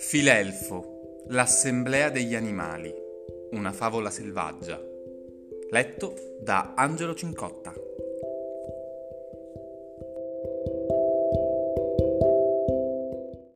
Filelfo, l'assemblea degli animali, una favola selvaggia. Letto da Angelo Cincotta.